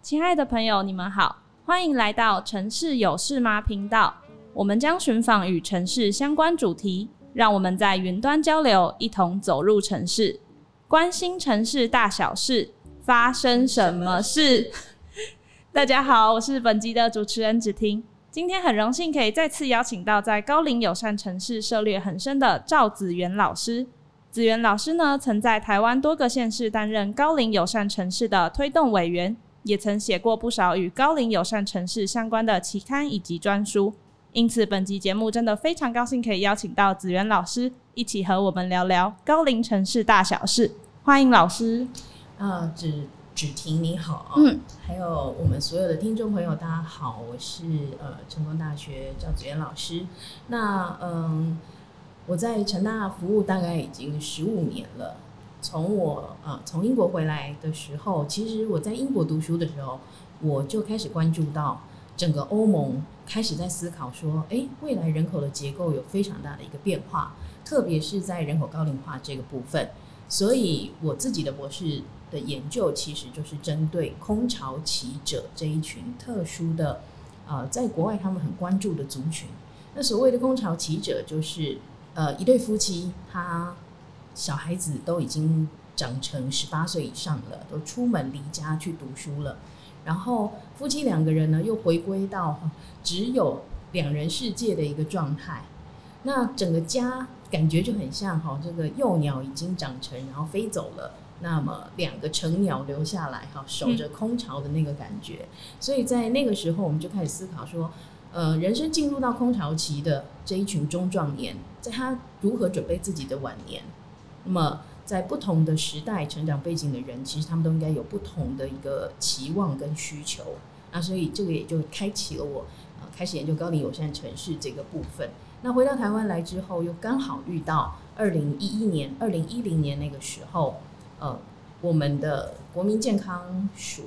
亲爱的朋友，你们好，欢迎来到城市有事吗频道。我们将寻访与城市相关主题，让我们在云端交流，一同走入城市，关心城市大小事，发生什么事？大家好，我是本集的主持人芷婷。今天很荣幸可以再次邀请到在高龄友善城市涉猎很深的赵子元老师。子元老师呢，曾在台湾多个县市担任高龄友善城市的推动委员，也曾写过不少与高龄友善城市相关的期刊以及专书。因此，本集节目真的非常高兴可以邀请到子元老师一起和我们聊聊高龄城市大小事。欢迎老师。啊，子芷婷你好，嗯，还有我们所有的听众朋友，大家好，我是呃成功大学赵子元老师。那嗯。我在成大服务大概已经十五年了。从我啊从英国回来的时候，其实我在英国读书的时候，我就开始关注到整个欧盟开始在思考说，哎，未来人口的结构有非常大的一个变化，特别是在人口高龄化这个部分。所以我自己的博士的研究其实就是针对空巢期者这一群特殊的，呃，在国外他们很关注的族群。那所谓的空巢期者就是。呃，一对夫妻，他小孩子都已经长成十八岁以上了，都出门离家去读书了。然后夫妻两个人呢，又回归到只有两人世界的一个状态。那整个家感觉就很像哈，这个幼鸟已经长成，然后飞走了。那么两个成鸟留下来哈，守着空巢的那个感觉。所以在那个时候，我们就开始思考说。呃，人生进入到空巢期的这一群中壮年，在他如何准备自己的晚年？那么，在不同的时代成长背景的人，其实他们都应该有不同的一个期望跟需求。那所以这个也就开启了我呃开始研究高龄友善城市这个部分。那回到台湾来之后，又刚好遇到二零一一年、二零一零年那个时候，呃，我们的国民健康署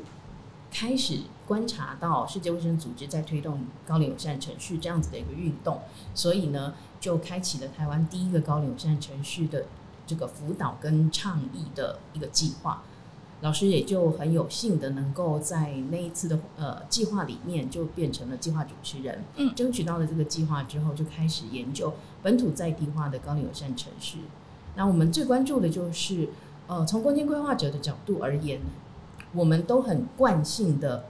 开始。观察到世界卫生组织在推动高龄友善城市这样子的一个运动，所以呢，就开启了台湾第一个高龄友善城市的这个辅导跟倡议的一个计划。老师也就很有幸的能够在那一次的呃计划里面就变成了计划主持人。嗯，争取到了这个计划之后，就开始研究本土在地化的高龄友善城市。那我们最关注的就是呃，从空间规划者的角度而言，我们都很惯性的。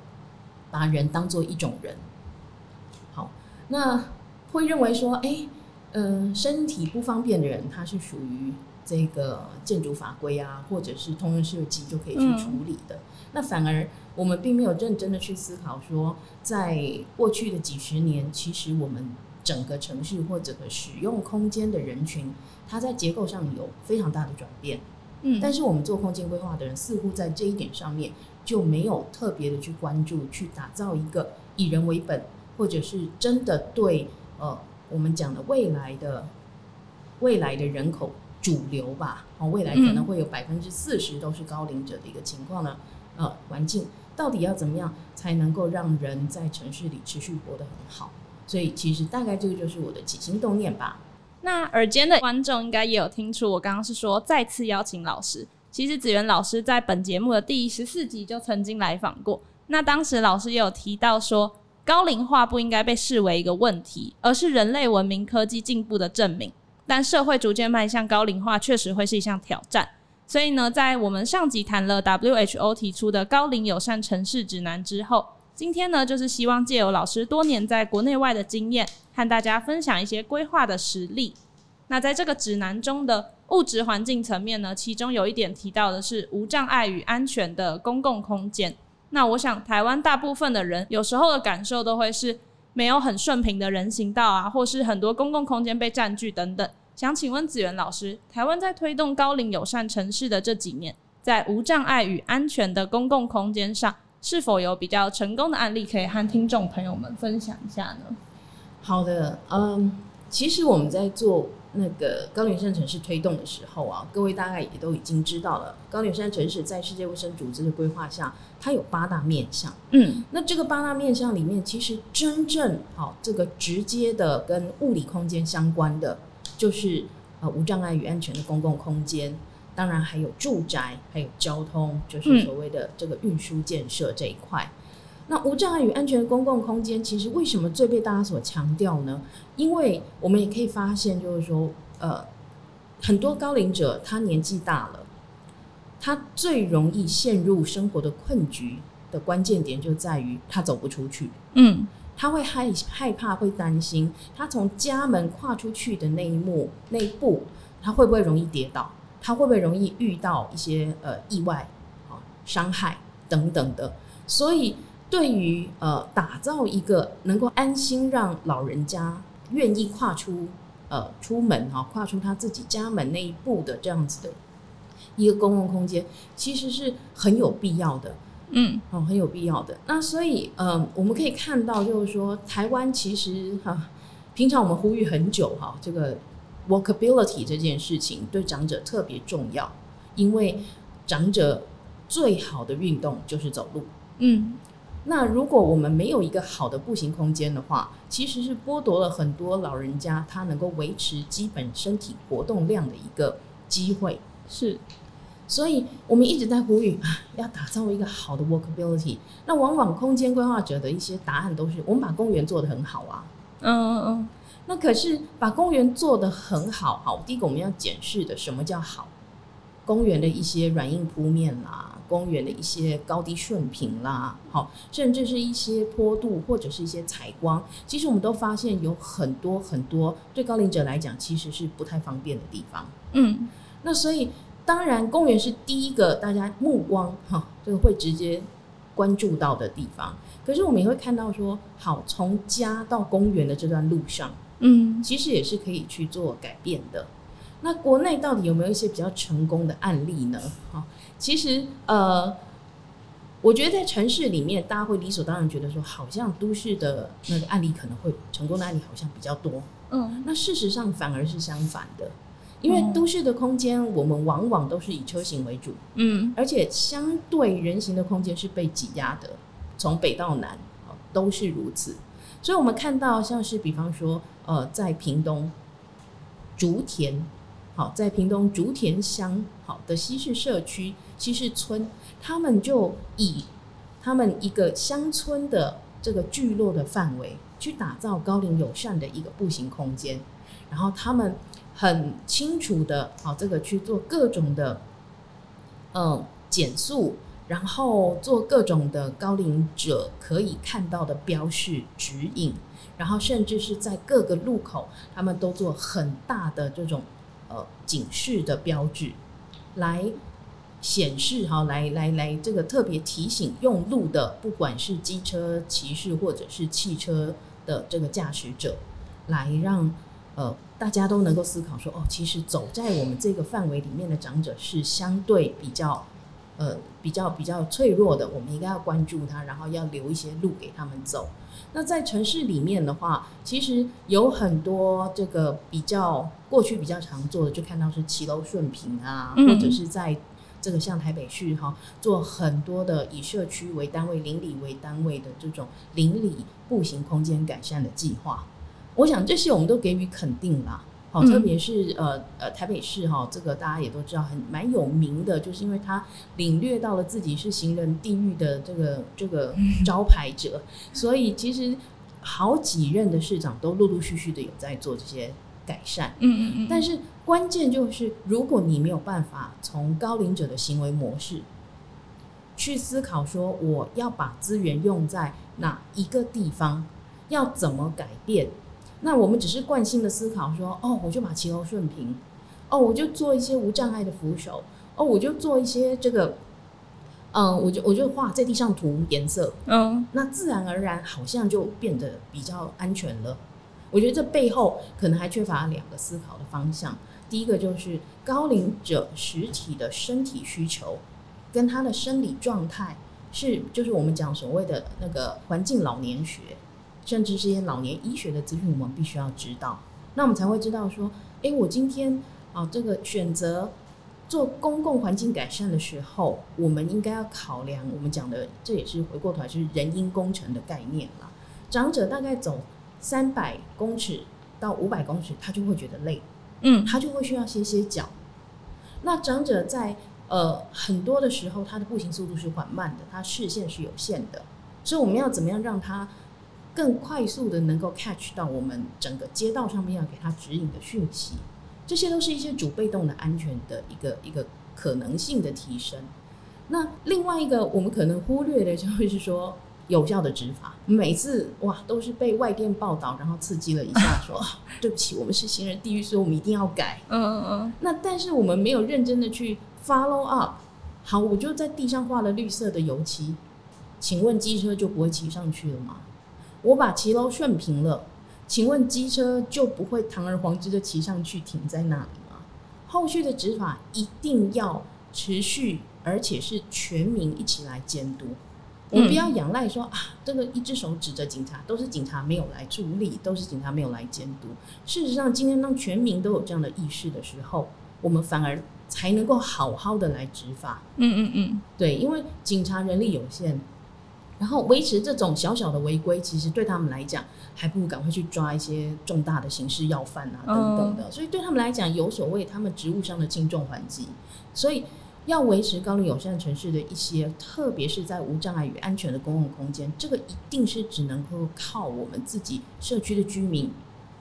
把人当做一种人，好，那会认为说，哎，嗯、呃，身体不方便的人，他是属于这个建筑法规啊，或者是通用设计就可以去处理的。嗯、那反而我们并没有认真的去思考说，在过去的几十年，其实我们整个城市或整个使用空间的人群，它在结构上有非常大的转变。嗯，但是我们做空间规划的人，似乎在这一点上面。就没有特别的去关注，去打造一个以人为本，或者是真的对呃我们讲的未来的未来的人口主流吧，哦，未来可能会有百分之四十都是高龄者的一个情况呢，呃，环境到底要怎么样才能够让人在城市里持续活得很好？所以其实大概这个就是我的起心动念吧。那耳尖的观众应该也有听出，我刚刚是说再次邀请老师。其实子元老师在本节目的第十四集就曾经来访过，那当时老师也有提到说，高龄化不应该被视为一个问题，而是人类文明科技进步的证明。但社会逐渐迈向高龄化，确实会是一项挑战。所以呢，在我们上集谈了 WHO 提出的高龄友善城市指南之后，今天呢，就是希望借由老师多年在国内外的经验，和大家分享一些规划的实例。那在这个指南中的物质环境层面呢，其中有一点提到的是无障碍与安全的公共空间。那我想台湾大部分的人有时候的感受都会是没有很顺平的人行道啊，或是很多公共空间被占据等等。想请问子元老师，台湾在推动高龄友善城市的这几年，在无障碍与安全的公共空间上，是否有比较成功的案例可以和听众朋友们分享一下呢？好的，嗯，其实我们在做。那个高龄生城市推动的时候啊，各位大概也都已经知道了。高龄生城市在世界卫生组织的规划下，它有八大面向。嗯，那这个八大面向里面，其实真正好这个直接的跟物理空间相关的，就是呃无障碍与安全的公共空间，当然还有住宅，还有交通，就是所谓的这个运输建设这一块。嗯、那无障碍与安全的公共空间，其实为什么最被大家所强调呢？因为我们也可以发现，就是说，呃，很多高龄者他年纪大了，他最容易陷入生活的困局的关键点就在于他走不出去。嗯。他会害害怕，会担心，他从家门跨出去的那一幕那一步，他会不会容易跌倒？他会不会容易遇到一些呃意外啊、伤害等等的？所以，对于呃打造一个能够安心让老人家愿意跨出呃出门哈、跨出他自己家门那一步的这样子的一个公共空间，其实是很有必要的。嗯，哦，很有必要的。那所以，嗯、呃，我们可以看到，就是说，台湾其实哈、啊，平常我们呼吁很久哈、啊，这个 walkability 这件事情对长者特别重要，因为长者最好的运动就是走路。嗯，那如果我们没有一个好的步行空间的话，其实是剥夺了很多老人家他能够维持基本身体活动量的一个机会。是。所以我们一直在呼吁啊，要打造一个好的 walkability。那往往空间规划者的一些答案都是：我们把公园做得很好啊。嗯嗯嗯。那可是把公园做得很好，好，第一个我们要检视的什么叫好？公园的一些软硬铺面啦，公园的一些高低顺平啦，好，甚至是一些坡度或者是一些采光，其实我们都发现有很多很多对高龄者来讲其实是不太方便的地方。嗯，那所以。当然，公园是第一个大家目光哈，这个会直接关注到的地方。可是我们也会看到说，好，从家到公园的这段路上，嗯，其实也是可以去做改变的。那国内到底有没有一些比较成功的案例呢？哈，其实呃，我觉得在城市里面，大家会理所当然觉得说，好像都市的那个案例可能会成功的案例好像比较多。嗯，那事实上反而是相反的。因为都市的空间，我们往往都是以车型为主，嗯，而且相对人行的空间是被挤压的，从北到南，都是如此。所以，我们看到像是比方说，呃，在屏东竹田，好，在屏东竹田乡好的西势社区、西势村，他们就以他们一个乡村的这个聚落的范围，去打造高龄友善的一个步行空间，然后他们。很清楚的，好，这个去做各种的，嗯，减速，然后做各种的高龄者可以看到的标示指引，然后甚至是在各个路口，他们都做很大的这种警示的标志，来显示哈，来来来，这个特别提醒用路的，不管是机车骑士或者是汽车的这个驾驶者，来让呃。大家都能够思考说，哦，其实走在我们这个范围里面的长者是相对比较，呃，比较比较脆弱的，我们应该要关注他，然后要留一些路给他们走。那在城市里面的话，其实有很多这个比较过去比较常做的，就看到是骑楼顺平啊，或者是在这个像台北市哈，做很多的以社区为单位、邻里为单位的这种邻里步行空间改善的计划。我想这些我们都给予肯定啦，好，特别是呃呃台北市哈，这个大家也都知道很蛮有名的，就是因为他领略到了自己是行人地狱的这个这个招牌者，所以其实好几任的市长都陆陆续续的有在做这些改善，嗯嗯嗯。但是关键就是，如果你没有办法从高龄者的行为模式去思考，说我要把资源用在哪一个地方，要怎么改变？那我们只是惯性的思考说，哦，我就把骑楼顺平，哦，我就做一些无障碍的扶手，哦，我就做一些这个，嗯，我就我就画在地上涂颜色，嗯，那自然而然好像就变得比较安全了。我觉得这背后可能还缺乏两个思考的方向，第一个就是高龄者实体的身体需求跟他的生理状态是，就是我们讲所谓的那个环境老年学。甚至是一些老年医学的资讯，我们必须要知道，那我们才会知道说，哎，我今天啊，这个选择做公共环境改善的时候，我们应该要考量我们讲的，这也是回过头来就是人因工程的概念了。长者大概走三百公尺到五百公尺，他就会觉得累，嗯，他就会需要歇歇脚。那长者在呃很多的时候，他的步行速度是缓慢的，他视线是有限的，所以我们要怎么样让他更快速的能够 catch 到我们整个街道上面要给他指引的讯息？这些都是一些主被动的安全的一个一个可能性的提升。那另外一个我们可能忽略的就会是说有效的执法，每次哇都是被外电报道，然后刺激了一下说，说 对不起，我们是行人地狱，所以我们一定要改。嗯嗯嗯。那但是我们没有认真的去 follow up。好，我就在地上画了绿色的油漆，请问机车就不会骑上去了吗？我把骑楼顺平了，请问机车就不会堂而皇之的骑上去停在那里吗？后续的执法一定要持续。而且是全民一起来监督，我们不要仰赖说啊，这个一只手指着警察，都是警察没有来处理，都是警察没有来监督。事实上，今天当全民都有这样的意识的时候，我们反而才能够好好的来执法。嗯嗯嗯，对，因为警察人力有限，然后维持这种小小的违规，其实对他们来讲，还不如赶快去抓一些重大的刑事要犯啊等等的。所以对他们来讲，有所谓他们职务上的轻重缓急。所以。要维持高龄友善城市的一些，特别是在无障碍与安全的公共空间，这个一定是只能够靠我们自己社区的居民，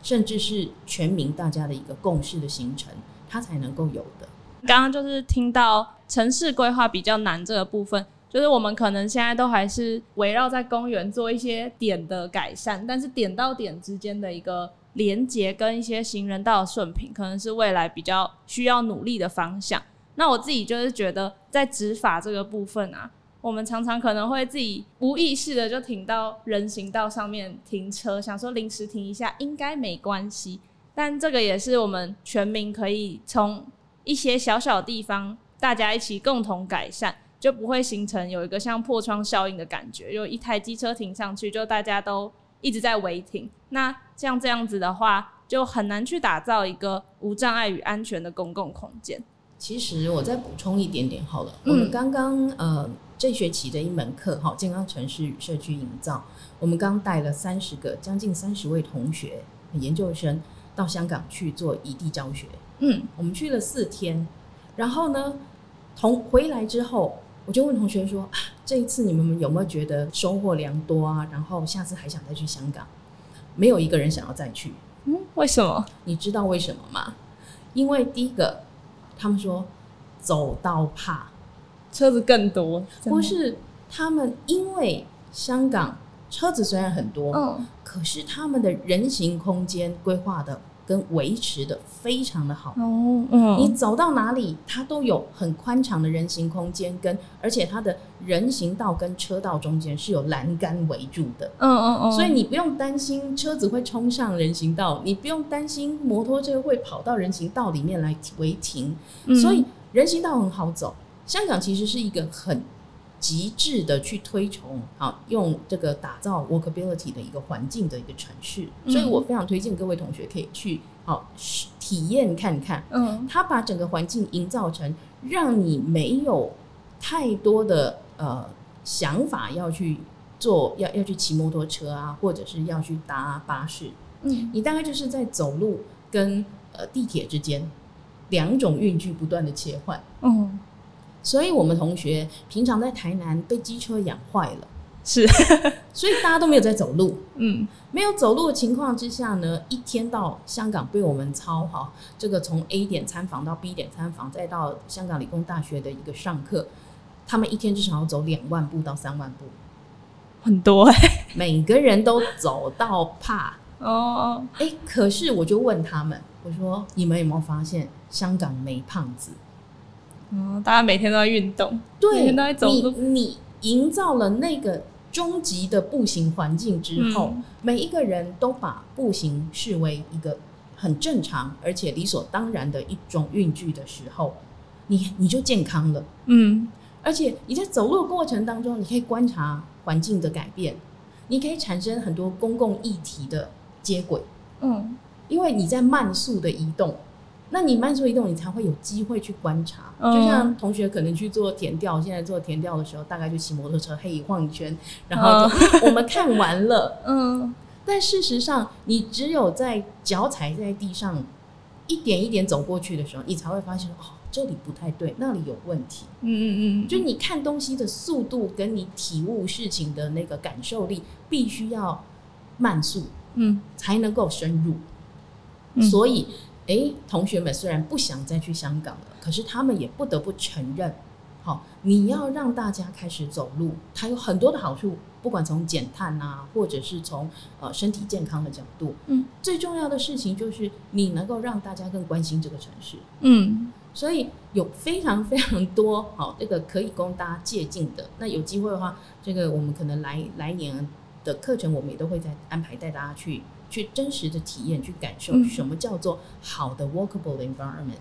甚至是全民大家的一个共识的形成，它才能够有的。刚刚就是听到城市规划比较难这个部分，就是我们可能现在都还是围绕在公园做一些点的改善，但是点到点之间的一个连接跟一些行人道的顺平，可能是未来比较需要努力的方向。那我自己就是觉得，在执法这个部分啊，我们常常可能会自己无意识的就停到人行道上面停车，想说临时停一下应该没关系。但这个也是我们全民可以从一些小小地方大家一起共同改善，就不会形成有一个像破窗效应的感觉，就一台机车停上去，就大家都一直在违停。那像这样子的话，就很难去打造一个无障碍与安全的公共空间。其实我再补充一点点好了，嗯、我们刚刚呃这学期的一门课哈，健康城市与社区营造，我们刚带了三十个将近三十位同学研究生到香港去做异地教学，嗯，我们去了四天，然后呢，同回来之后，我就问同学说啊，这一次你们有没有觉得收获良多啊？然后下次还想再去香港？没有一个人想要再去，嗯，为什么？你知道为什么吗？因为第一个。他们说走到怕，车子更多。不是他们，因为香港车子虽然很多，嗯，可是他们的人行空间规划的跟维持的非常的好。哦，嗯，你走到哪里，它都有很宽敞的人行空间，跟而且它的人行道跟车道中间是有栏杆围住的。嗯嗯嗯，所以你不用担心车子会冲上人行道，你不用担心摩托车会跑到人行道里面来违停。嗯，所以人行道很好走。香港其实是一个很极致的去推崇，好用这个打造 workability 的一个环境的一个城市，所以我非常推荐各位同学可以去好体验看看。嗯，他把整个环境营造成让你没有太多的呃想法要去做，要要去骑摩托车啊，或者是要去搭巴士。嗯，你大概就是在走路跟呃地铁之间两种运具不断的切换。嗯。所以，我们同学平常在台南被机车养坏了，是，所以大家都没有在走路。嗯，没有走路的情况之下呢，一天到香港被我们操哈，这个从 A 点参访到 B 点参访，再到香港理工大学的一个上课，他们一天至少要走两万步到三万步，很多哎、欸，每个人都走到怕 哦。哎、欸，可是我就问他们，我说你们有没有发现香港没胖子？嗯，大家每天都在运动，对，每天都在走路。你你营造了那个终极的步行环境之后，嗯，每一个人都把步行视为一个很正常而且理所当然的一种运具的时候，你你就健康了。嗯，而且你在走路过程当中，你可以观察环境的改变，你可以产生很多公共议题的接轨。嗯，因为你在慢速的移动。那你慢速移动，你才会有机会去观察。嗯、就像同学可能去做田调，现在做田调的时候，大概就骑摩托车嘿晃一圈，然后我们看完了。嗯，但事实上，你只有在脚踩在地上一点一点走过去的时候，你才会发现哦，这里不太对，那里有问题。嗯嗯嗯，就你看东西的速度跟你体悟事情的那个感受力，必须要慢速，嗯，才能够深入。嗯、所以，哎，同学们虽然不想再去香港了，可是他们也不得不承认，好，你要让大家开始走路，它有很多的好处。不管从减碳啊，或者是从呃身体健康的角度，嗯，最重要的事情就是你能够让大家更关心这个城市，嗯，所以有非常非常多好这个可以供大家借鉴的。那有机会的话，这个我们可能来来年的课程，我们也都会在安排带大家去去真实的体验，去感受什么叫做好的 walkable environment。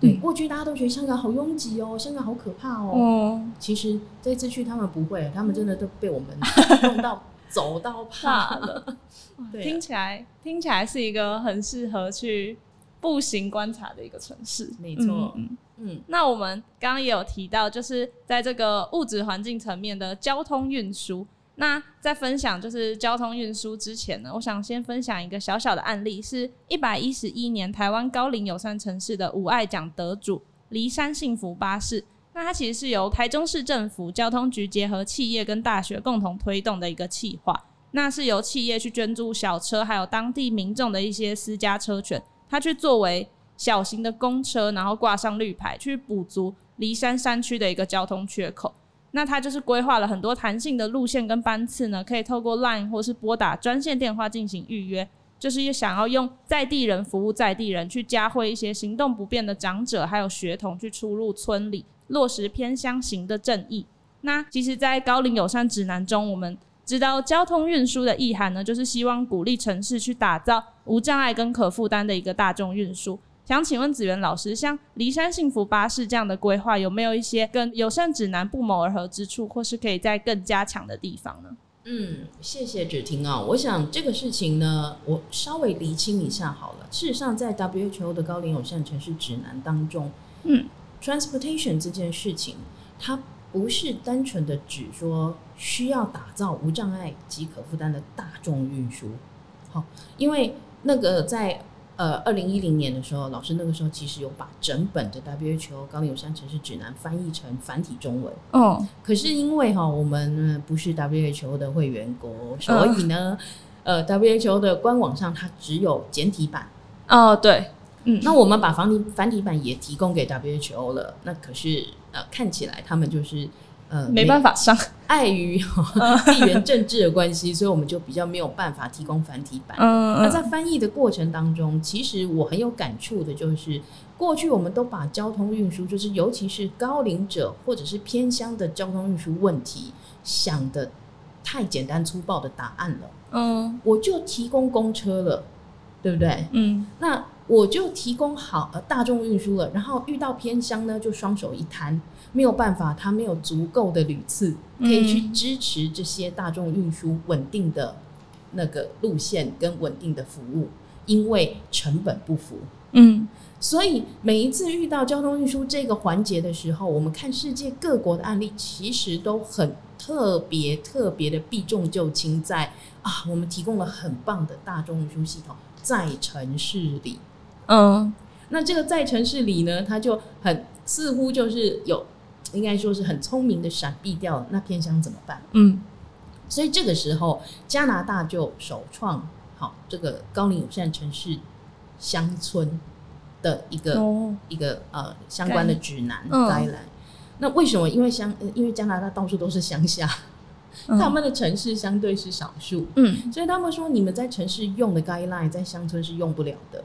对，过去大家都觉得香港好拥挤哦，香港好可怕哦。嗯，其实这次去他们不会，他们真的都被我们 弄到走到怕了。对，听起来听起来是一个很适合去步行观察的一个城市。没错，嗯嗯。那我们刚刚也有提到，就是在这个物质环境层面的交通运输。那在分享就是交通运输之前呢，我想先分享一个小小的案例，是一百一十一年台湾高龄友善城市的五爱奖得主离山幸福巴士。那它其实是由台中市政府交通局结合企业跟大学共同推动的一个企划。那是由企业去捐助小车，还有当地民众的一些私家车权，它去作为小型的公车，然后挂上绿牌，去补足离山山区的一个交通缺口。那它就是规划了很多弹性的路线跟班次呢，可以透过 LINE 或是拨打专线电话进行预约，就是想要用在地人服务在地人，去加惠一些行动不便的长者还有学童去出入村里，落实偏乡行的正义。那其实，在高龄友善指南中，我们知道交通运输的意涵呢，就是希望鼓励城市去打造无障碍跟可负担的一个大众运输。想请问子源老师，像骊山幸福巴士这样的规划，有没有一些跟友善指南不谋而合之处，或是可以在更加强的地方呢？嗯，谢谢芷婷啊。我想这个事情呢，我稍微厘清一下好了。事实上，在 WHO 的高龄友善城市指南当中，嗯，transportation 这件事情，它不是单纯的指说需要打造无障碍及可负担的大众运输。好，因为那个在呃，二零一零年的时候，老师那个时候其实有把整本的 WHO 高龄友善城市指南翻译成繁体中文。哦，可是因为哈，我们不是 WHO 的会员国，所以呢，呃，WHO 的官网上它只有简体版。哦，对，嗯，那我们把繁体繁体版也提供给 WHO 了，那可是呃，看起来他们就是。呃，没办法上，碍于地缘政治的关系，所以我们就比较没有办法提供繁体版。嗯，那在翻译的过程当中，其实我很有感触的，就是过去我们都把交通运输，就是尤其是高龄者或者是偏乡的交通运输问题，想的太简单粗暴的答案了。嗯，我就提供公车了，对不对？嗯，那我就提供好呃大众运输了，然后遇到偏乡呢，就双手一摊。没有办法，他没有足够的旅次可以去支持这些大众运输稳定的那个路线跟稳定的服务，因为成本不符。嗯，所以每一次遇到交通运输这个环节的时候，我们看世界各国的案例，其实都很特别特别的避重就轻在，在啊，我们提供了很棒的大众运输系统在城市里。嗯，那这个在城市里呢，他就很似乎就是有。应该说是很聪明的闪避掉了，那偏乡怎么办？嗯，所以这个时候加拿大就首创好这个高龄友善城市乡村的一个、哦、一个呃相关的指南该来。那为什么？因为乡因为加拿大到处都是乡下，嗯、他们的城市相对是少数，嗯，所以他们说你们在城市用的 guideline 在乡村是用不了的。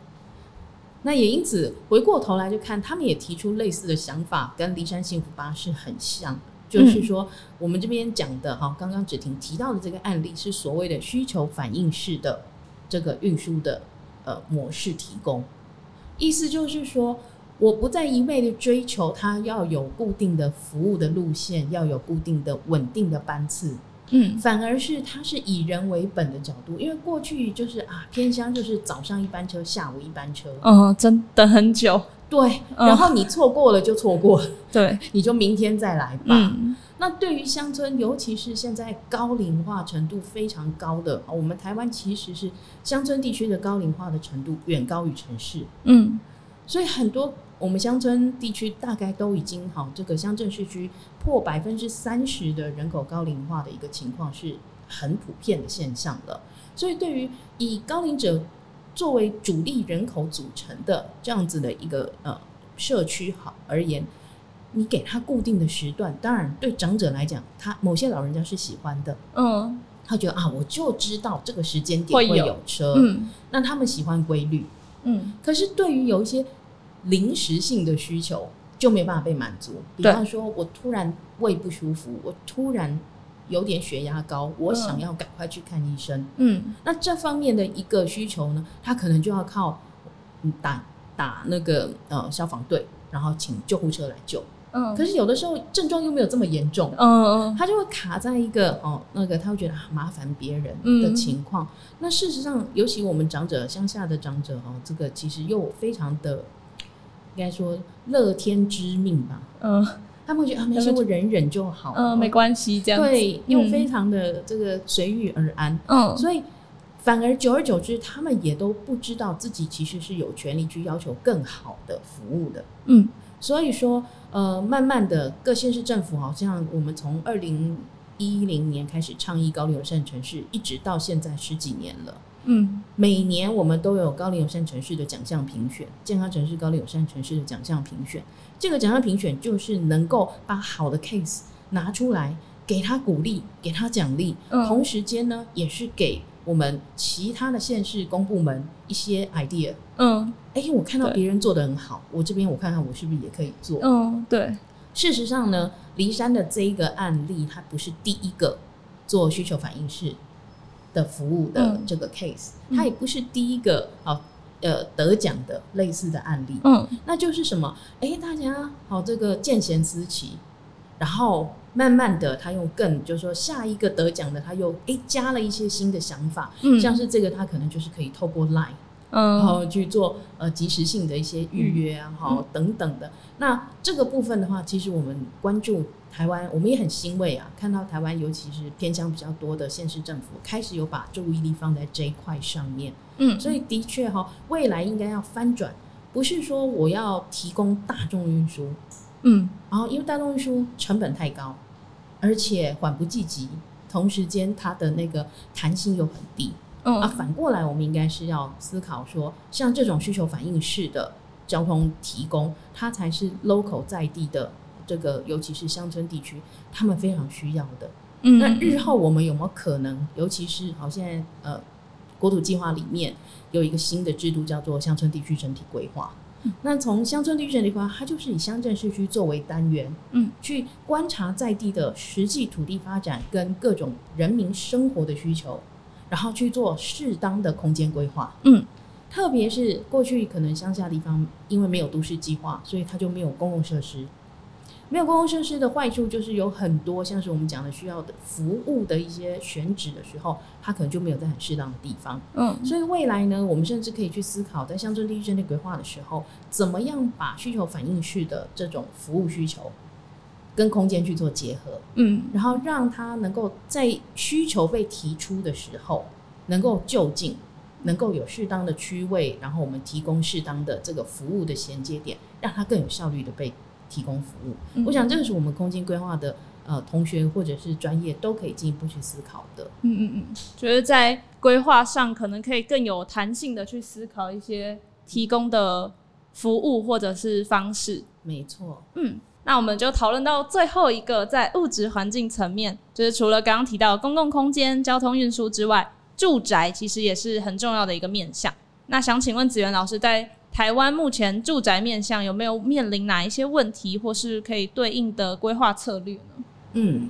那也因此回过头来就看，他们也提出类似的想法，跟骊山幸福巴士很像，就是说我们这边讲的哈，刚刚芷婷提到的这个案例是所谓的需求反应式的这个运输的呃模式提供，意思就是说，我不再一味的追求它要有固定的服务的路线，要有固定的稳定的班次。嗯，反而是它是以人为本的角度，因为过去就是啊，偏乡就是早上一班车，下午一班车，嗯，真等很久，对，然后你错过了就错过。了，对，你就明天再来吧。嗯，那对于乡村，尤其是现在高龄化程度非常高的，我们台湾其实是乡村地区的高龄化的程度远高于城市。嗯，所以很多我们乡村地区大概都已经好，这个乡镇市区破百分之三十的人口高龄化的一个情况是很普遍的现象了。所以对于以高龄者作为主力人口组成的这样子的一个呃社区好而言，你给他固定的时段，当然对长者来讲，他某些老人家是喜欢的，嗯，他觉得啊，我就知道这个时间点会有车，嗯，那他们喜欢规律，嗯，可是对于有一些临时性的需求就没办法被满足，比方说我突然胃不舒服，我突然。有点血压高，我想要赶快去看医生。嗯，那这方面的一个需求呢，他可能就要靠打打那个呃消防队，然后请救护车来救。嗯，可是有的时候症状又没有这么严重。嗯嗯，他就会卡在一个哦，那个他会觉得麻烦别人的情况。嗯、那事实上，尤其我们长者乡下的长者哦，这个其实又非常的应该说乐天知命吧。嗯。他们会觉得啊，没事，我忍忍就好，嗯、呃，没关系，这样对，又非常的这个随遇而安，嗯，所以反而久而久之，他们也都不知道自己其实是有权利去要求更好的服务的，嗯，所以说，呃，慢慢的各县市政府好像我们从二零一零年开始倡议高龄友善城市，一直到现在十几年了。嗯，每年我们都有高龄友善城市的奖项评选，健康城市、高龄友善城市的奖项评选。这个奖项评选就是能够把好的 case 拿出来，给他鼓励，给他奖励。嗯，同时间呢，也是给我们其他的县市公部门一些 idea。嗯，哎，我看到别人做的很好，我这边我看看我是不是也可以做。嗯，对。事实上呢，骊山的这一个案例，它不是第一个做需求反应式。的服务的这个 case，嗯，它也不是第一个好呃得奖的类似的案例，嗯，那就是什么？哎，大家好，这个见贤思齐，然后慢慢的，他用更就是说下一个得奖的，他又哎加了一些新的想法，嗯，像是这个，他可能就是可以透过 Line，嗯，然后去做呃及时性的一些预约啊，好，嗯，等等的。那这个部分的话，其实我们关注。台湾，我们也很欣慰啊，看到台湾尤其是偏乡比较多的县市政府开始有把注意力放在这一块上面，嗯，所以的确哈，未来应该要翻转，不是说我要提供大众运输，嗯，然后因为大众运输成本太高，而且缓不济急，同时间它的那个弹性又很低，嗯。啊，反过来我们应该是要思考说，像这种需求反应式的交通提供，它才是 local 在地的。这个尤其是乡村地区，他们非常需要的。嗯，那日后我们有没有可能？尤其是好，现在呃，国土计划里面有一个新的制度，叫做乡村地区整体规划。嗯，那从乡村地区整体规划，它就是以乡镇市区作为单元，嗯，去观察在地的实际土地发展跟各种人民生活的需求，然后去做适当的空间规划。嗯，特别是过去可能乡下地方因为没有都市计划，所以它就没有公共设施。没有公共设施的坏处就是有很多像是我们讲的需要的服务的一些选址的时候，它可能就没有在很适当的地方。嗯，所以未来呢，我们甚至可以去思考，在乡村地区整体规划的时候，怎么样把需求反应式的这种服务需求跟空间去做结合。嗯，然后让它能够在需求被提出的时候，能够就近，能够有适当的区位，然后我们提供适当的这个服务的衔接点，让它更有效率的被。提供服务，嗯，我想这个是我们空间规划的呃同学或者是专业都可以进一步去思考的。嗯嗯嗯，觉得在规划上可能可以更有弹性的去思考一些提供的服务或者是方式。没错，嗯，那我们就讨论到最后一个，在物质环境层面，就是除了刚刚提到公共空间、交通运输之外，住宅其实也是很重要的一个面向。那想请问子源老师在。台湾目前住宅面向有没有面临哪一些问题，或是可以对应的规划策略呢？嗯，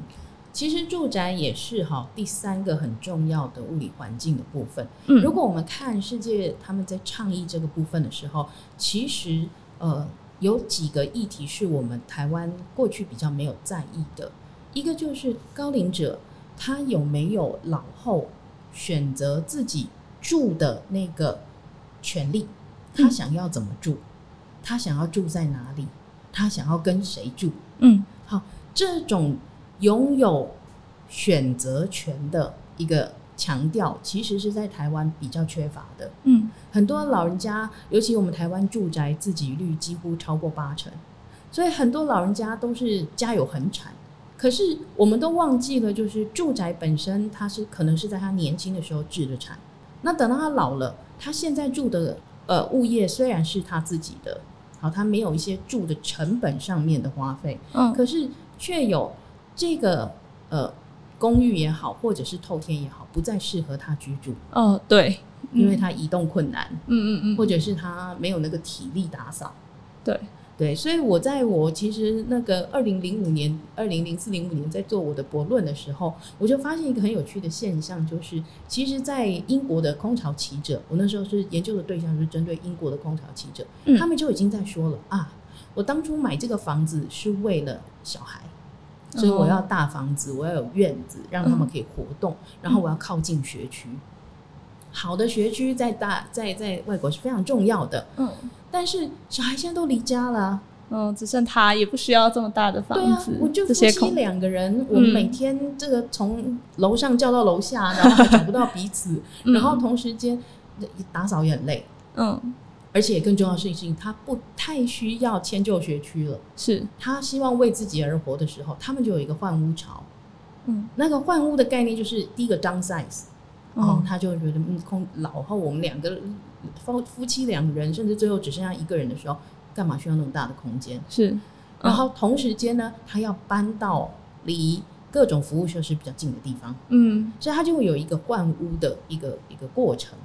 其实住宅也是哈第三个很重要的物理环境的部分。嗯，如果我们看世界他们在倡议这个部分的时候，其实呃有几个议题是我们台湾过去比较没有在意的，一个就是高龄者他有没有老后选择自己住的那个权利。他想要怎么住？他想要住在哪里，他想要跟谁住。嗯，好，这种拥有选择权的一个强调，其实是在台湾比较缺乏的。嗯，很多老人家，尤其我们台湾住宅自给率几乎超过八成，所以很多老人家都是家有恒产。可是我们都忘记了，就是住宅本身，它是可能是在他年轻的时候置的产。那等到他老了，他现在住的呃物业虽然是他自己的，好，他没有一些住的成本上面的花费，嗯，可是却有这个呃公寓也好，或者是透天也好，不再适合他居住。哦，对，嗯，因为他移动困难，嗯嗯嗯，或者是他没有那个体力打扫，对。对，所以我在我其实那个二零零五年、二零零四零五年在做我的博论的时候，我就发现一个很有趣的现象，就是其实，在英国的空巢期者，我那时候是研究的对象是针对英国的空巢期者，嗯，他们就已经在说了啊，我当初买这个房子是为了小孩，所以我要大房子，我要有院子，让他们可以活动，嗯，然后我要靠近学区，好的学区在大在在外国是非常重要的，嗯。但是小孩现在都离家了，啊，嗯，只剩他也不需要这么大的房子。对啊，我就夫妻两个人，我们每天这个从楼上叫到楼下，然后还找不到彼此，嗯，然后同时间打扫也很累，嗯，而且更重要的事情，他不太需要迁就学区了，是。他希望为自己而活的时候，他们就有一个换屋潮，嗯，那个换屋的概念就是第一个 downsize，嗯，哦，他就觉得嗯空老后我们两个。夫夫妻两人，甚至最后只剩下一个人的时候，干嘛需要那么大的空间？是，然后同时间呢，他要搬到离各种服务设施比较近的地方，嗯，所以他就会有一个换屋的一个一个过程。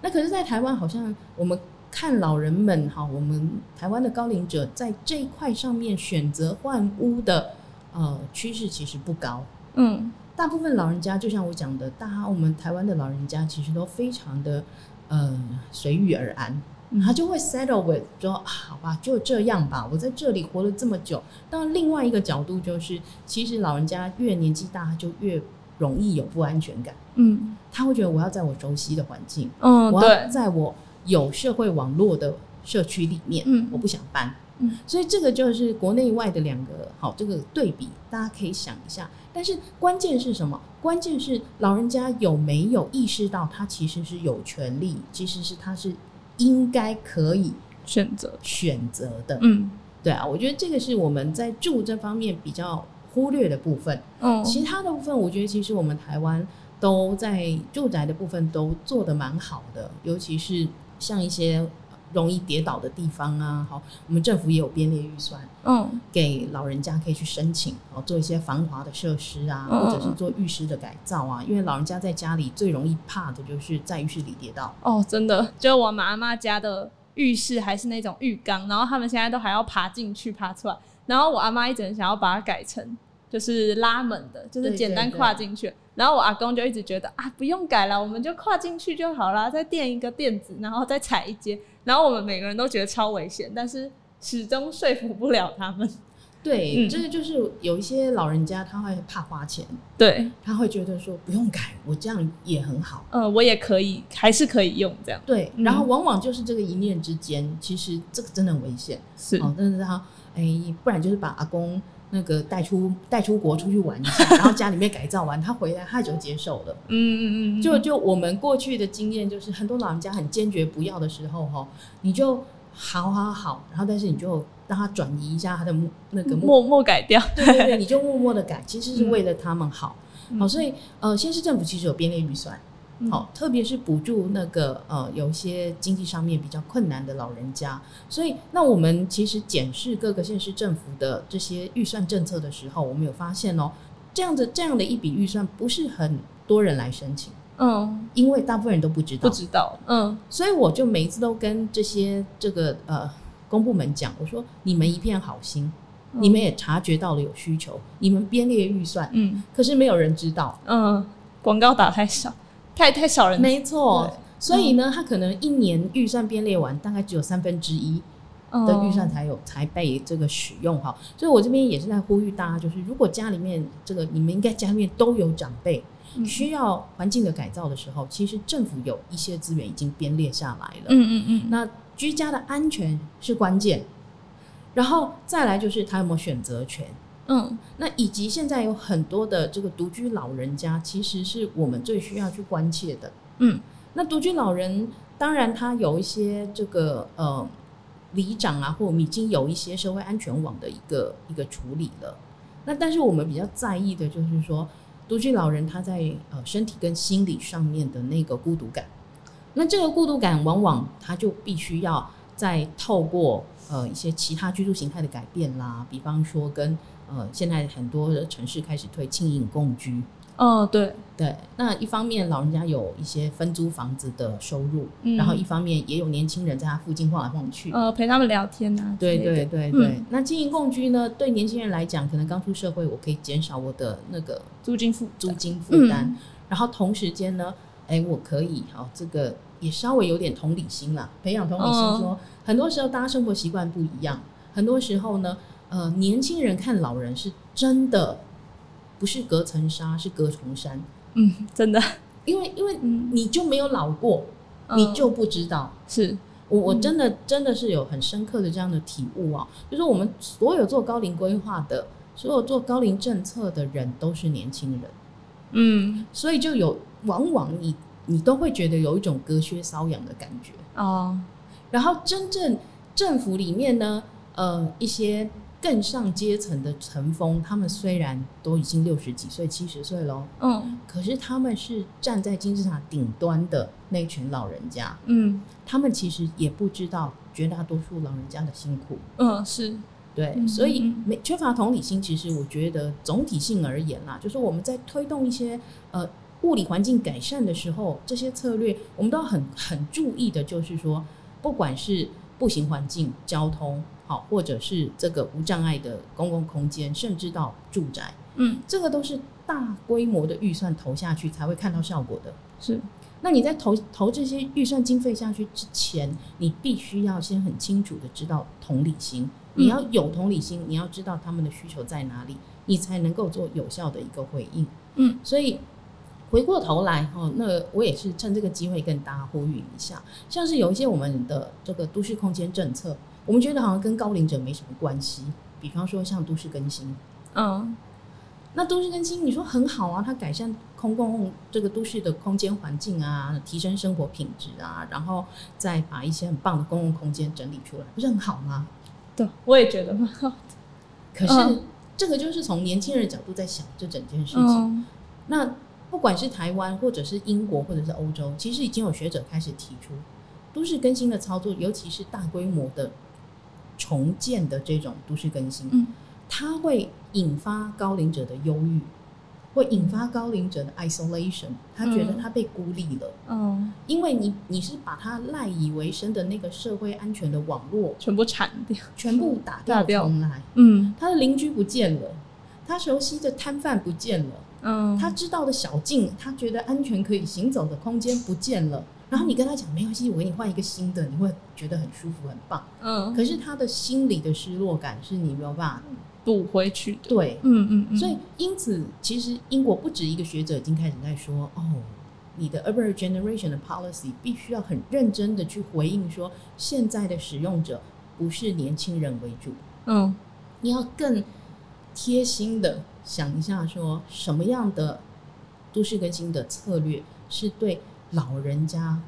那可是，在台湾好像我们看老人们哈，我们台湾的高龄者在这一块上面选择换屋的呃趋势其实不高，嗯，大部分老人家就像我讲的，大我们台湾的老人家其实都非常的。呃，随遇而安，他就会 settle with 说，好吧，就这样吧。我在这里活了这么久。但，另外一个角度就是，其实老人家越年纪大，他就越容易有不安全感。嗯，他会觉得我要在我熟悉的环境，嗯，我要在我有社会网络的社区里面，嗯，我不想搬。嗯，所以这个就是国内外的两个好这个对比，大家可以想一下。但是关键是什么？关键是老人家有没有意识到，他其实是有权利，其实是他是应该可以选择选择的。嗯，对啊，我觉得这个是我们在住这方面比较忽略的部分。嗯，其他的部分，我觉得其实我们台湾都在住宅的部分都做得蛮好的，尤其是像一些。容易跌倒的地方啊，好，我们政府也有编列预算，嗯，给老人家可以去申请，哦，做一些防滑的设施啊，嗯，或者是做浴室的改造啊，因为老人家在家里最容易怕的就是在浴室里跌倒。哦，真的，就我妈妈家的浴室还是那种浴缸，然后他们现在都还要爬进去爬出来，然后我阿妈一直很想要把它改成就是拉门的，就是简单跨进去。然后我阿公就一直觉得啊，不用改了，我们就跨进去就好了，再垫一个垫子，然后再踩一阶。然后我们每个人都觉得超危险，但是始终说服不了他们。对，这、嗯、个就是有一些老人家他会怕花钱，对，他会觉得说不用改，我这样也很好。嗯，我也可以，还是可以用这样。对，然后往往就是这个一念之间，其实这个真的很危险。是，哦，但是他哎，不然就是把阿公。那个带出带出国出去玩一下，然后家里面改造完，他回来他就接受了。嗯嗯嗯，就就我们过去的经验，就是很多老人家很坚决不要的时候，哈，你就好好好，然后但是你就让他转移一下他的那个默默改掉，对对对，你就默默的改，其实是为了他们好。嗯、好，所以呃，先市政府其实有编列预算。好，特别是补助那个呃，有一些经济上面比较困难的老人家，所以那我们其实检视各个县市政府的这些预算政策的时候，我们有发现哦，这样子这样的一笔预算不是很多人来申请，嗯，因为大部分人都不知道，不知道，嗯，所以我就每一次都跟这些这个呃公部门讲，我说你们一片好心，嗯，你们也察觉到了有需求，你们编列预算，嗯，可是没有人知道，嗯，广告打太少。太太少人，没错，所以呢，他可能一年预算编列完，大概只有三分之一的预算才有才被这个使用哈。所以我这边也是在呼吁大家，就是如果家里面这个你们应该家里面都有长辈需要环境的改造的时候，其实政府有一些资源已经编列下来了。嗯嗯嗯。那居家的安全是关键，然后再来就是他有没有选择权。嗯，那以及现在有很多的这个独居老人家，其实是我们最需要去关切的。嗯，那独居老人当然他有一些这个呃里长啊，或我们已经有一些社会安全网的一个一个处理了。那但是我们比较在意的就是说，独居老人他在呃身体跟心理上面的那个孤独感。那这个孤独感往往他就必须要再透过呃一些其他居住形态的改变啦，比方说跟呃，现在很多的城市开始推轻盈共居。哦，对对。那一方面，老人家有一些分租房子的收入，嗯、然后一方面也有年轻人在他附近晃来晃去，呃，陪他们聊天啊。对对对对。嗯、那经营共居呢，对年轻人来讲，可能刚出社会，我可以减少我的那个租金负租金负担，嗯、然后同时间呢，哎，我可以好这个也稍微有点同理心啦，培养同理心说，说、哦、很多时候大家生活习惯不一样，很多时候呢。呃，年轻人看老人是真的不是隔层纱，是隔重山。嗯，真的，因为因为你就没有老过，嗯、你就不知道。是我我真的真的是有很深刻的这样的体悟啊，就是我们所有做高龄规划的，所有做高龄政策的人都是年轻人。嗯，所以就有往往你你都会觉得有一种隔靴搔痒的感觉哦。然后真正政府里面呢，呃，一些。更上阶层的层峰，他们虽然都已经六十几岁、七十岁了，嗯，可是他们是站在金字塔顶端的那群老人家，嗯，他们其实也不知道绝大多数老人家的辛苦，嗯，是。对，嗯、所以没缺乏同理心。其实我觉得总体性而言啦，就是我们在推动一些呃物理环境改善的时候，这些策略我们都要很很注意的，就是说，不管是步行环境、交通。好，或者是这个无障碍的公共空间，甚至到住宅，嗯，这个都是大规模的预算投下去才会看到效果的。是，那你在投投这些预算经费下去之前，你必须要先很清楚的知道同理心，你要有同理心，你要知道他们的需求在哪里，你才能够做有效的一个回应。嗯，所以回过头来，哈，那我也是趁这个机会跟大家呼吁一下，像是有一些我们的这个都市空间政策。我们觉得好像跟高龄者没什么关系，比方说像都市更新，嗯，那都市更新你说很好啊，它改善公共这个都市的空间环境啊，提升生活品质啊，然后再把一些很棒的公共空间整理出来，不是很好吗？对，我也觉得蛮好的。可是这个就是从年轻人的角度在想这整件事情。嗯，那不管是台湾或者是英国或者是欧洲，其实已经有学者开始提出都市更新的操作，尤其是大规模的。重建的这种都市更新，嗯，它会引发高龄者的忧郁，会引发高龄者的 isolation，他觉得他被孤立了，嗯，因为你你是把他赖以为生的那个社会安全的网络全部铲掉，全部打掉重来，嗯，他的邻居不见了，他熟悉的摊贩不见了，嗯，他知道的小径，他觉得安全可以行走的空间不见了。然后你跟他讲没关系，我给你换一个新的，你会觉得很舒服、很棒。嗯，可是他的心里的失落感是你没有办法补回去的。对，嗯嗯嗯。所以因此，其实英国不止一个学者已经开始在说，哦，你的 urban regeneration 的 policy 必须要很认真的去回应说，现在的使用者不是年轻人为主。嗯，你要更贴心的想一下，说什么样的都市更新的策略是对。老人家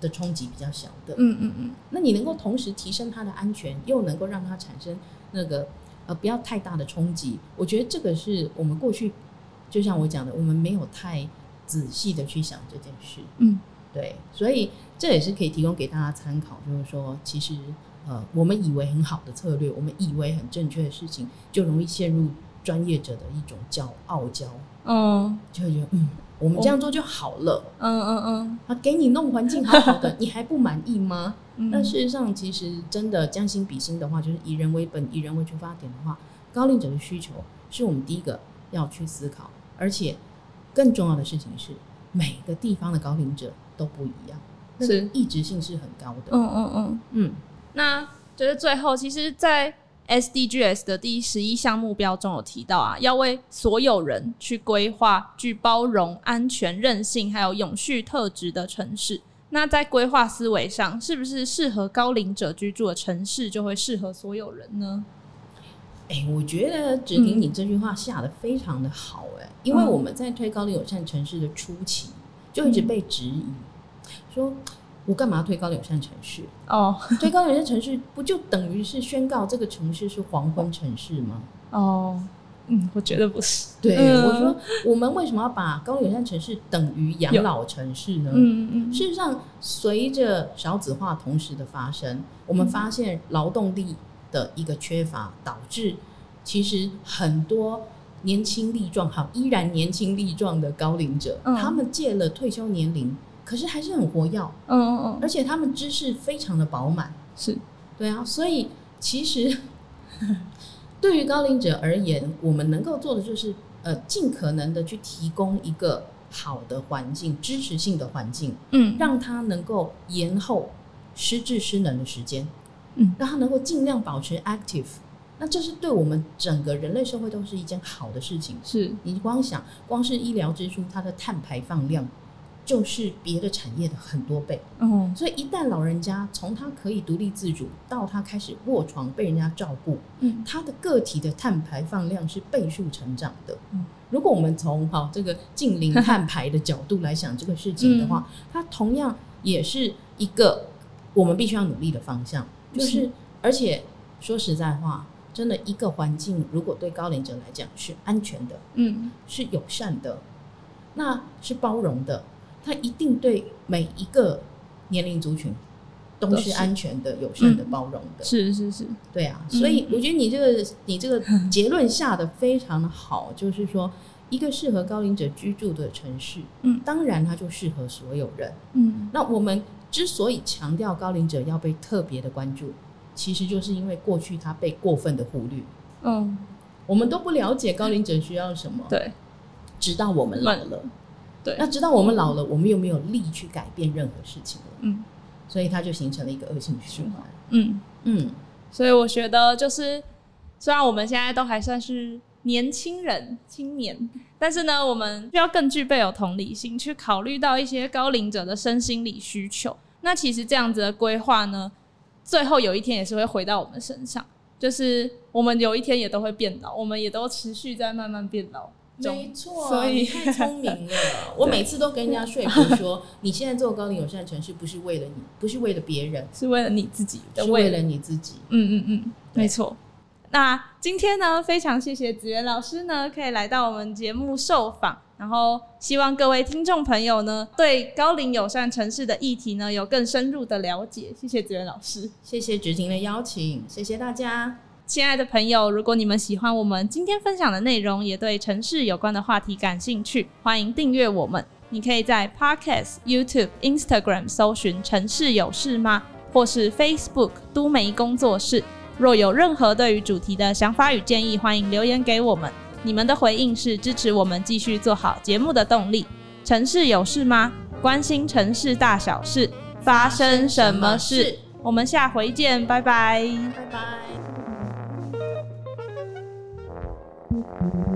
的冲击比较小的，嗯嗯嗯，那你能够同时提升他的安全，又能够让他产生那个呃不要太大的冲击，我觉得这个是我们过去就像我讲的，我们没有太仔细的去想这件事，嗯，对，所以这也是可以提供给大家参考，就是说，其实呃我们以为很好的策略，我们以为很正确的事情，就容易陷入专业者的一种骄傲娇，嗯，就会觉得嗯。我们这样做就好了。嗯嗯嗯，啊，给你弄环境好好的，你还不满意吗？嗯、但事实上，其实真的将心比心的话，就是以人为本，以人为出发点的话，高龄者的需求是我们第一个要去思考。而且更重要的事情是，每个地方的高龄者都不一样，是异质性是很高的。嗯嗯嗯嗯，那就是最后，其实，在 SDGs 的第十一项目标中有提到啊，要为所有人去规划具包容、安全、韧性还有永续特质的城市。那在规划思维上，是不是适合高龄者居住的城市就会适合所有人呢？哎、欸，我觉得只听你这句话下得非常的好、欸，哎、嗯，因为我们在推高龄友善城市的初期，就一直被质疑，嗯、说我干嘛推高龄友善城市？哦，推高龄友善城市不就等于是宣告这个城市是黄昏城市吗？哦。嗯，我觉得不是。对，嗯、我说我们为什么要把高龄友善城市等于养老城市呢？嗯嗯。事实上，随着少子化同时的发生，我们发现劳动力的一个缺乏，导致其实很多年轻力壮、好依然年轻力壮的高龄者，嗯、他们借了退休年龄，可是还是很活跃。嗯嗯嗯。而且他们知识非常的饱满。是。对啊，所以其实。对于高龄者而言，我们能够做的就是，呃，尽可能的去提供一个好的环境，支持性的环境，嗯，让他能够延后失智失能的时间，嗯，让他能够尽量保持 active，那这是对我们整个人类社会都是一件好的事情。是你光想，光是医疗支出，它的碳排放量。就是别的产业的很多倍，嗯，所以一旦老人家从他可以独立自主到他开始卧床被人家照顾，嗯，他的个体的碳排放量是倍数成长的。嗯，如果我们从好这个近零碳排的角度来想这个事情的话，嗯，它同样也是一个我们必须要努力的方向。就是，是而且说实在话，真的一个环境如果对高龄者来讲是安全的，嗯，是友善的，那是包容的。它一定对每一个年龄族群都是安全的、友善的、包容的。是是是，对啊。所以我觉得你这个你这个结论下的非常的好，就是说，一个适合高龄者居住的城市，嗯，当然它就适合所有人。嗯，那我们之所以强调高龄者要被特别的关注，其实就是因为过去他被过分的忽略。嗯，我们都不了解高龄者需要什么。对，直到我们老了。对，那直到我们老了，我们又没有力去改变任何事情了。嗯，所以它就形成了一个恶性循环。嗯嗯，所以我觉得就是，虽然我们现在都还算是年轻人、青年，但是呢，我们需要更具备有同理心，去考虑到一些高龄者的身心理需求。那其实这样子的规划呢，最后有一天也是会回到我们身上，就是我们有一天也都会变老，我们也都持续在慢慢变老。没错，所以你太聪明了。我每次都跟人家说服说，你现在做高龄友善城市不是为了你，不是为了别人，是为了你自己，是为了你自己。嗯嗯嗯，没错。那今天呢，非常谢谢子媛老师呢，可以来到我们节目受访，然后希望各位听众朋友呢，对高龄友善城市的议题呢，有更深入的了解。谢谢子媛老师，谢谢芷婷的邀请，谢谢大家。亲爱的朋友，如果你们喜欢我们今天分享的内容，也对城市有关的话题感兴趣，欢迎订阅我们。你可以在 Podcast、YouTube、Instagram 搜寻“城市有事吗”或是 Facebook 都媒工作室。若有任何对于主题的想法与建议，欢迎留言给我们。你们的回应是支持我们继续做好节目的动力。城市有事吗？关心城市大小事，发生什么事？我们下回见，拜拜，拜拜。Thank you.